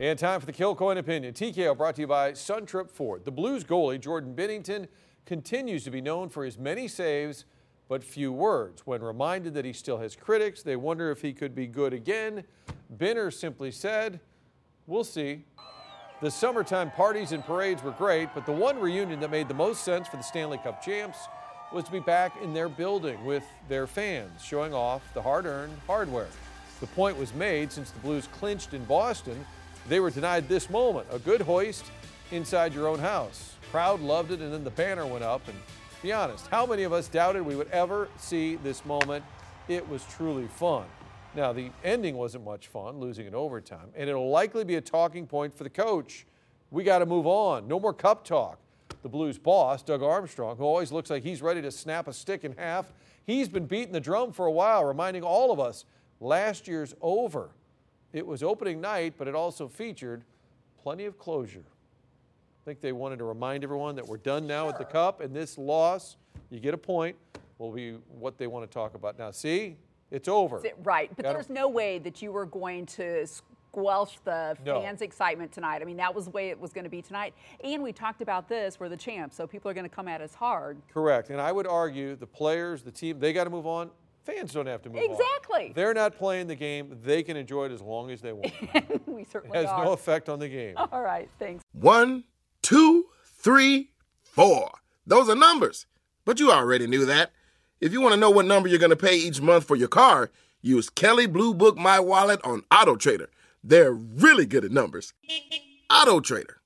And time for the Kilcoyne Opinion. TKO brought to you by Suntrup Ford. The Blues goalie, Jordan Binnington, continues to be known for his many saves but few words. When reminded that he still has critics, they wonder if he could be good again. Binner simply said, We'll see. The summertime parties and parades were great, but the one reunion that made the most sense for the Stanley Cup champs was to be back in their building with their fans, showing off the hard earned hardware. The point was made since the Blues clinched in Boston they were denied this moment, a good hoist inside your own house. Crowd loved it, and then the banner went up. And be honest, how many of us doubted we would ever see this moment? It was truly fun. Now, the ending wasn't much fun, losing in overtime, and it'll likely be a talking point for the coach. We got to move on. No more cup talk. The Blues boss, Doug Armstrong, who always looks like he's ready to snap a stick in half, he's been beating the drum for a while, reminding all of us last year's over. It was opening night, but it also featured plenty of closure. I think they wanted to remind everyone that we're done now sure. with the Cup, and this loss, you get a point, will be what they want to talk about. Now, see, it's over. Right, but Got there's no way that you were going to squelch the no. fans' excitement tonight. I mean, that was the way it was going to be tonight. And we talked about this, we're the champs, so people are going to come at us hard. Correct. And I would argue the players, the team, they got to move on. Fans don't have to move exactly. On. They're not playing the game. They can enjoy it as long as they want. we certainly It has are. no effect on the game. All right, thanks. One, two, three, four. Those are numbers. But you already knew that. If you want to know what number you're going to pay each month for your car, use Kelley Blue Book My Wallet on Auto Trader. They're really good at numbers. Auto Trader.